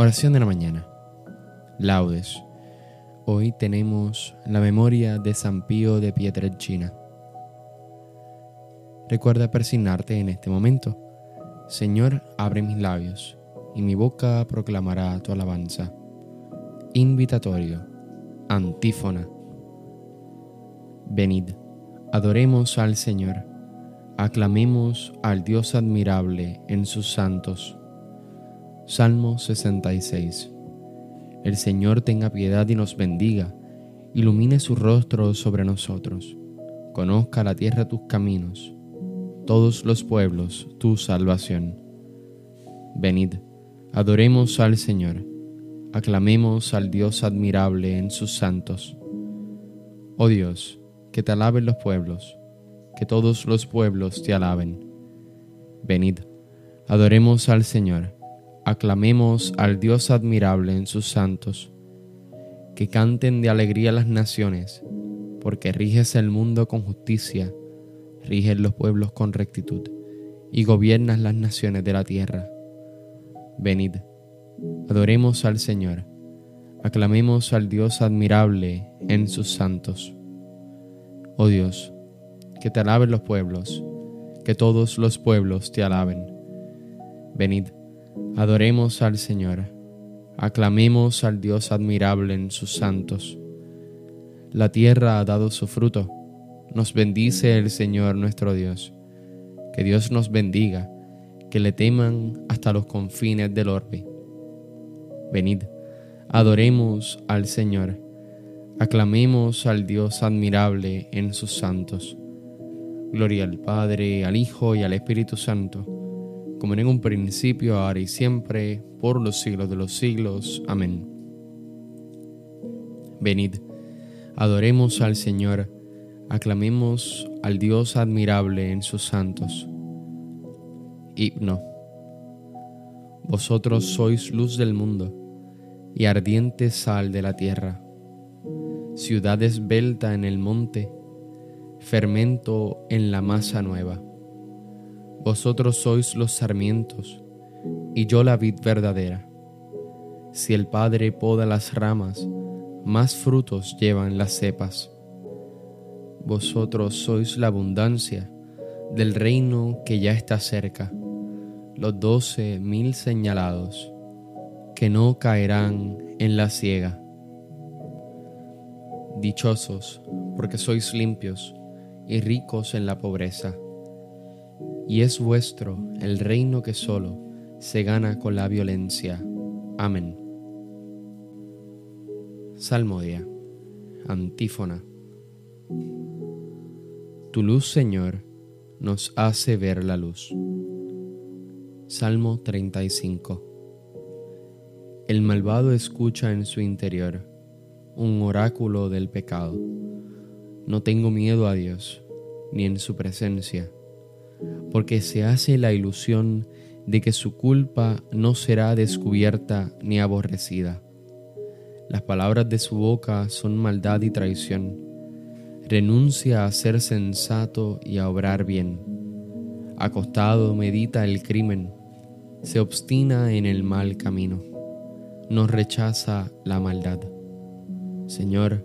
Oración de la mañana. Laudes. Hoy tenemos la memoria de San Pío de Pietrelcina. Recuerda persignarte en este momento. Señor, abre mis labios, y mi boca proclamará tu alabanza. Invitatorio. Antífona. Venid, adoremos al Señor, aclamemos al Dios admirable en sus santos Salmo 66. El Señor tenga piedad y nos bendiga, ilumine su rostro sobre nosotros, conozca la tierra tus caminos, todos los pueblos tu salvación. Venid, adoremos al Señor, aclamemos al Dios admirable en sus santos. Oh Dios, que te alaben los pueblos, que todos los pueblos te alaben. Venid, adoremos al Señor aclamemos al Dios admirable en sus santos, que canten de alegría las naciones, porque riges el mundo con justicia, riges los pueblos con rectitud, y gobiernas las naciones de la tierra. Venid, adoremos al Señor, aclamemos al Dios admirable en sus santos. Oh Dios, que te alaben los pueblos, que todos los pueblos te alaben. Venid, Adoremos al Señor, aclamemos al Dios admirable en sus santos. La tierra ha dado su fruto, nos bendice el Señor nuestro Dios. Que Dios nos bendiga, que le teman hasta los confines del orbe. Venid, adoremos al Señor, aclamemos al Dios admirable en sus santos. Gloria al Padre, al Hijo y al Espíritu Santo como en un principio, ahora y siempre, por los siglos de los siglos. Amén. Venid, adoremos al Señor, aclamemos al Dios admirable en sus santos. Himno. Vosotros sois luz del mundo y ardiente sal de la tierra, ciudad esbelta en el monte, fermento en la masa nueva vosotros sois los sarmientos, y yo la vid verdadera. Si el Padre poda las ramas, más frutos llevan las cepas. Vosotros sois la abundancia del reino que ya está cerca, los doce mil señalados, que no caerán en la ciega. Dichosos, porque sois limpios y ricos en la pobreza y es vuestro el reino que solo se gana con la violencia. Amén. Salmodia. Antífona. Tu luz, Señor, nos hace ver la luz. Salmo 35. El malvado escucha en su interior un oráculo del pecado. No tengo miedo a Dios, ni en su presencia porque se hace la ilusión de que su culpa no será descubierta ni aborrecida. Las palabras de su boca son maldad y traición. Renuncia a ser sensato y a obrar bien. Acostado medita el crimen, se obstina en el mal camino, no rechaza la maldad. Señor,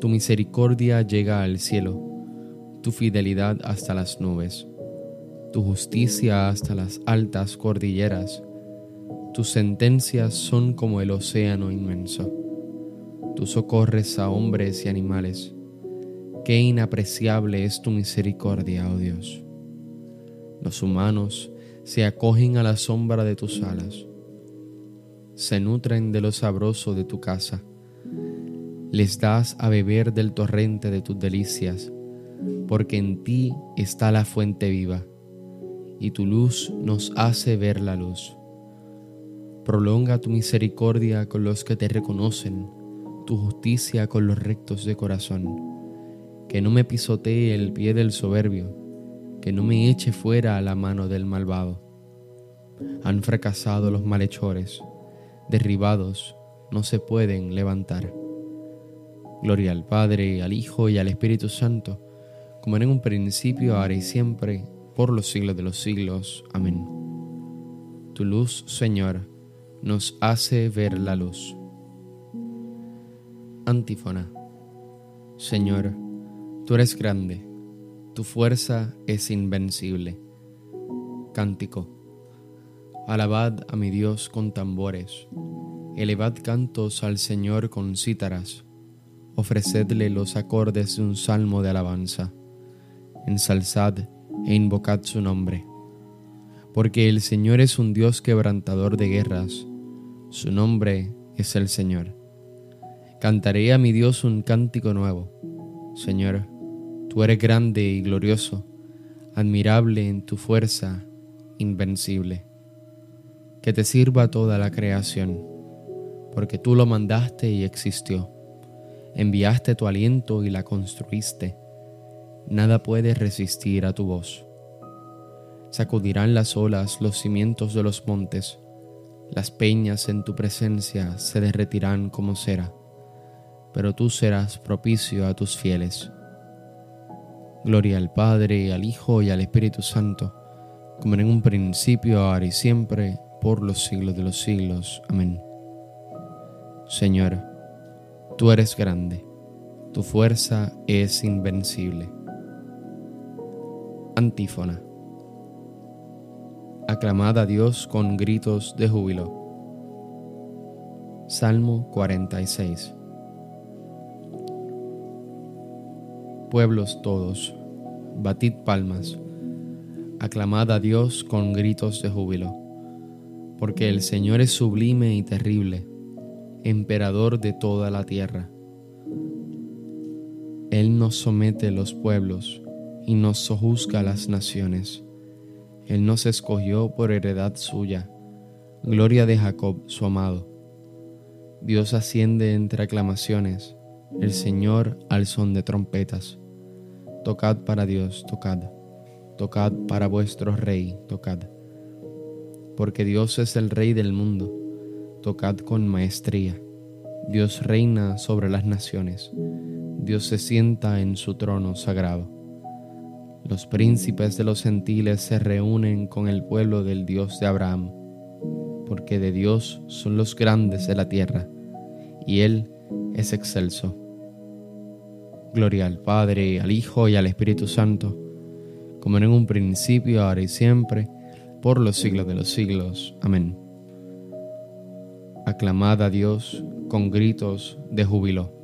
tu misericordia llega al cielo, tu fidelidad hasta las nubes tu justicia hasta las altas cordilleras. Tus sentencias son como el océano inmenso. Tú socorres a hombres y animales. Qué inapreciable es tu misericordia, oh Dios. Los humanos se acogen a la sombra de tus alas. Se nutren de lo sabroso de tu casa. les das a beber del torrente de tus delicias, porque en ti está la fuente viva, y tu luz nos hace ver la luz. Prolonga tu misericordia con los que te reconocen, tu justicia con los rectos de corazón. Que no me pisotee el pie del soberbio, que no me eche fuera la mano del malvado. Han fracasado los malhechores, derribados no se pueden levantar. Gloria al Padre, al Hijo y al Espíritu Santo, como en un principio, ahora y siempre, por los siglos de los siglos. Amén. Tu luz, Señor, nos hace ver la luz. Antífona. Señor, tú eres grande, tu fuerza es invencible. Cántico. Alabad a mi Dios con tambores, elevad cantos al Señor con cítaras, ofrecedle los acordes de un salmo de alabanza, ensalzad e invocad su nombre. Porque el Señor es un Dios quebrantador de guerras, su nombre es el Señor. Cantaré a mi Dios un cántico nuevo. Señor, tú eres grande y glorioso, admirable en tu fuerza, invencible. Que te sirva toda la creación, porque tú lo mandaste y existió. Enviaste tu aliento y la construiste. Nada puede resistir a tu voz. Sacudirán las olas los cimientos de los montes las peñas en tu presencia se derretirán como cera, pero tú serás propicio a tus fieles. Gloria al Padre, al Hijo y al Espíritu Santo, como en un principio, ahora y siempre, por los siglos de los siglos. Amén. Señor, tú eres grande, tu fuerza es invencible. Antífona aclamad a Dios con gritos de júbilo. Salmo 46 Pueblos todos, batid palmas, aclamad a Dios con gritos de júbilo, porque el Señor es sublime y terrible, emperador de toda la tierra. Él nos somete los pueblos y nos sojuzga las naciones. Él nos escogió por heredad suya, gloria de Jacob, su amado. Dios asciende entre aclamaciones, el Señor al son de trompetas. Tocad para Dios, tocad, tocad para vuestro Rey, tocad. Porque Dios es el Rey del mundo, tocad con maestría. Dios reina sobre las naciones, Dios se sienta en su trono sagrado. Los príncipes de los gentiles se reúnen con el pueblo del Dios de Abraham, porque de Dios son los grandes de la tierra, y Él es excelso. Gloria al Padre, al Hijo y al Espíritu Santo, como en un principio, ahora y siempre, por los siglos de los siglos. Amén. Aclamad a Dios con gritos de júbilo.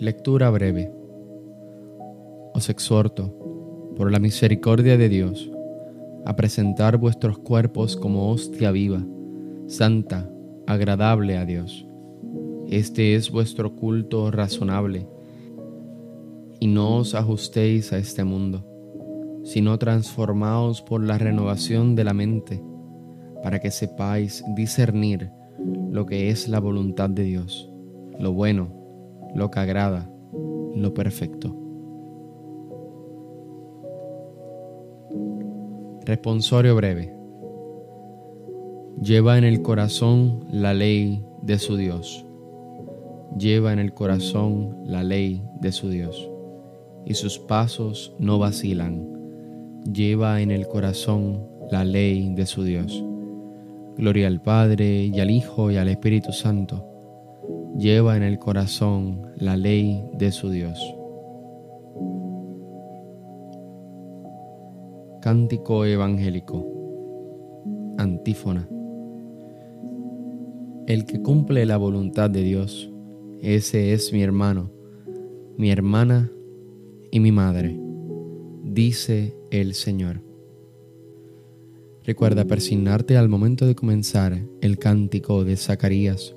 Lectura breve. Os exhorto, por la misericordia de Dios, a presentar vuestros cuerpos como hostia viva, santa, agradable a Dios. Este es vuestro culto razonable, y no os ajustéis a este mundo, sino transformaos por la renovación de la mente, para que sepáis discernir lo que es la voluntad de Dios, lo bueno, lo que agrada, lo perfecto. Responsorio breve. Lleva en el corazón la ley de su Dios. Lleva en el corazón la ley de su Dios. Y sus pasos no vacilan. Lleva en el corazón la ley de su Dios. Gloria al Padre y al Hijo y al Espíritu Santo lleva en el corazón la ley de su Dios. Cántico evangélico. Antífona. El que cumple la voluntad de Dios, ese es mi hermano, mi hermana y mi madre, dice el Señor. Recuerda persignarte al momento de comenzar el cántico de Zacarías.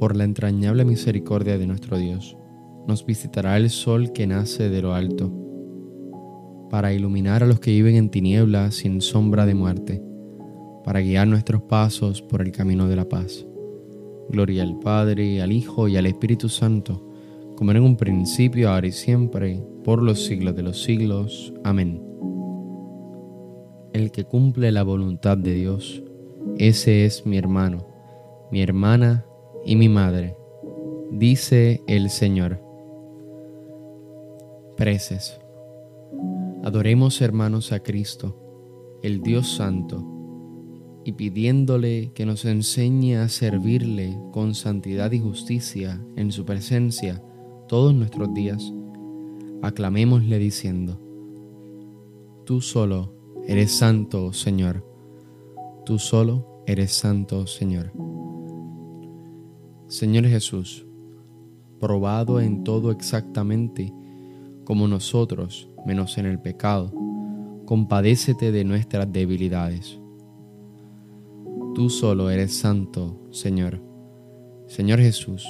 Por la entrañable misericordia de nuestro Dios, nos visitará el sol que nace de lo alto, para iluminar a los que viven en tinieblas sin sombra de muerte, para guiar nuestros pasos por el camino de la paz. Gloria al Padre, al Hijo y al Espíritu Santo, como en un principio, ahora y siempre, por los siglos de los siglos. Amén. El que cumple la voluntad de Dios, ese es mi hermano, mi hermana y mi madre, dice el Señor. Preces. Adoremos hermanos a Cristo, el Dios Santo y pidiéndole que nos enseñe a servirle con santidad y justicia en su presencia todos nuestros días, aclamémosle diciendo, Tú solo eres santo, Señor, tú solo eres santo, Señor. Señor Jesús, probado en todo exactamente como nosotros, menos en el pecado, compadécete de nuestras debilidades Tú solo eres santo, Señor. Señor Jesús,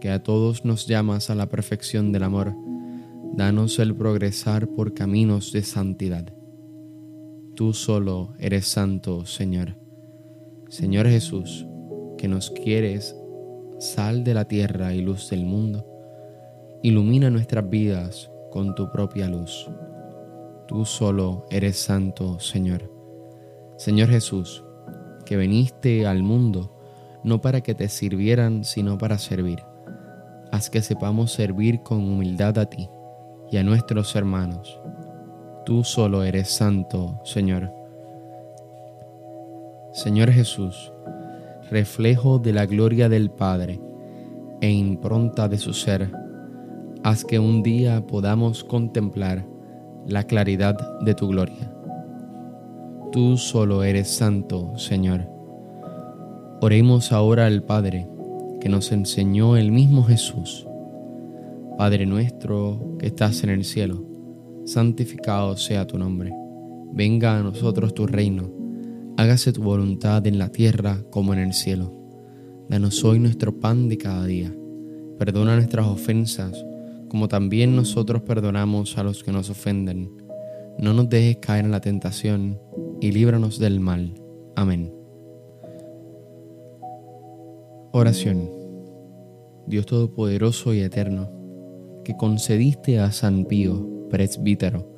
que a todos nos llamas a la perfección del amor, danos el progresar por caminos de santidad. Tú solo eres santo, Señor. Señor Jesús, que nos quieres, sal de la tierra y luz del mundo, ilumina nuestras vidas con tu propia luz. Tú solo eres santo, Señor. Señor Jesús, que viniste al mundo, no para que te sirvieran, sino para servir. Haz que sepamos servir con humildad a ti y a nuestros hermanos. Tú solo eres santo, Señor. Señor Jesús, reflejo de la gloria del Padre e impronta de su ser, haz que un día podamos contemplar la claridad de tu gloria. Tú solo eres santo, Señor. Oremos ahora al Padre, que nos enseñó el mismo Jesús. Padre nuestro que estás en el cielo, santificado sea tu nombre. Venga a nosotros tu reino. Hágase tu voluntad en la tierra como en el cielo. Danos hoy nuestro pan de cada día. Perdona nuestras ofensas, como también nosotros perdonamos a los que nos ofenden. No nos dejes caer en la tentación y líbranos del mal. Amén. Oración. Dios Todopoderoso y Eterno, que concediste a San Pío, presbítero,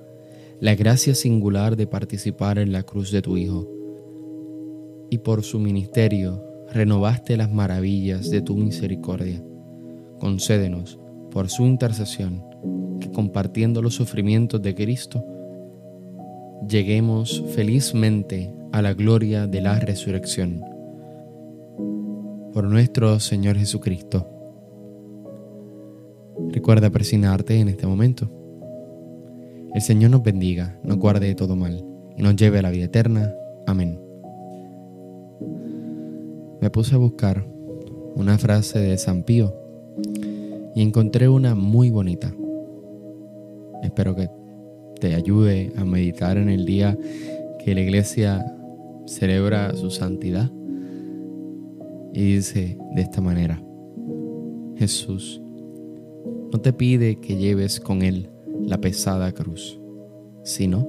la gracia singular de participar en la cruz de tu Hijo, y por su ministerio renovaste las maravillas de tu misericordia. Concédenos, por su intercesión, que compartiendo los sufrimientos de Cristo, lleguemos felizmente a la gloria de la resurrección. Por nuestro Señor Jesucristo. Recuerda presionarte en este momento. El Señor nos bendiga, nos guarde de todo mal y nos lleve a la vida eterna. Amén. Me puse a buscar una frase de San Pío y encontré una muy bonita. Espero que te ayude a meditar en el día que la iglesia celebra su santidad. Y dice de esta manera, Jesús no te pide que lleves con Él la pesada cruz, sino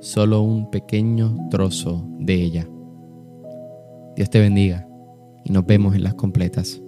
solo un pequeño trozo de ella. Dios te bendiga y nos vemos en las completas.